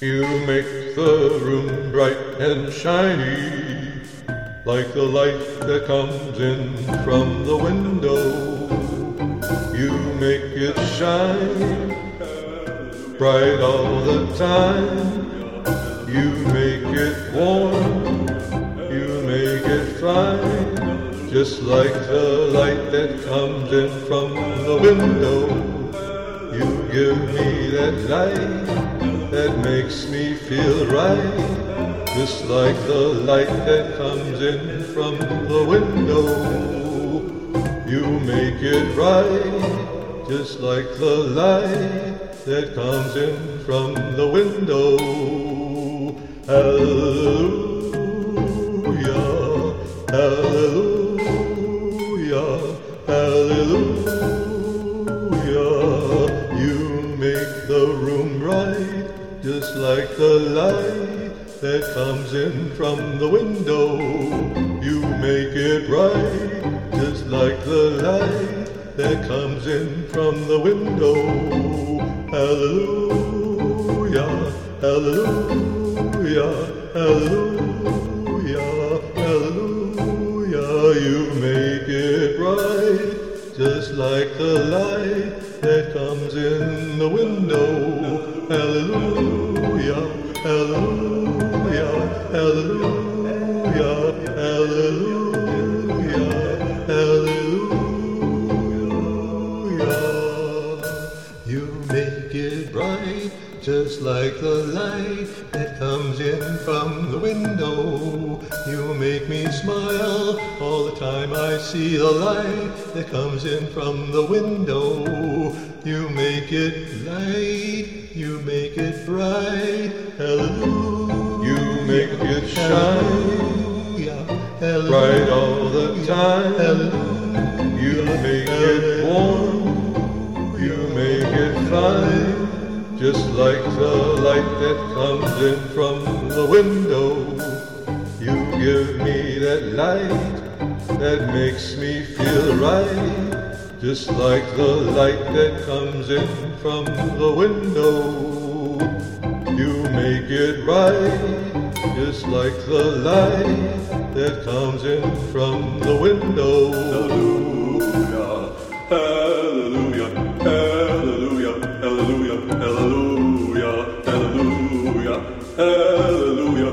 You make the room bright and shiny, like the light that comes in from the window. You make it shine bright all the time. You make it warm, you make it fine, just like the light that comes in from the window. Give me that light that makes me feel right, just like the light that comes in from the window. You make it right, just like the light that comes in from the window. Hallelujah, hallelujah, hallelujah. Just like the light that comes in from the window. You make it bright, just like the light that comes in from the window. Hallelujah, hallelujah, hallelujah, just like the light that comes in the window. Hallelujah, hallelujah, hallelujah, hallelujah, hallelujah. You make it bright, just like the light that comes in from the window. You make me smile all the time I see the light that comes in from the window. You make it light, you make it bright. Hallelujah. You make it shine Hallelujah. bright all the time. Hallelujah. You make it warm, you make it fine, just like the light that comes in from the window. Give me that light that makes me feel right, just like the light that comes in from the window. You make it right, just like the light that comes in from the window. Hallelujah, hallelujah, hallelujah, hallelujah, hallelujah, hallelujah, hallelujah,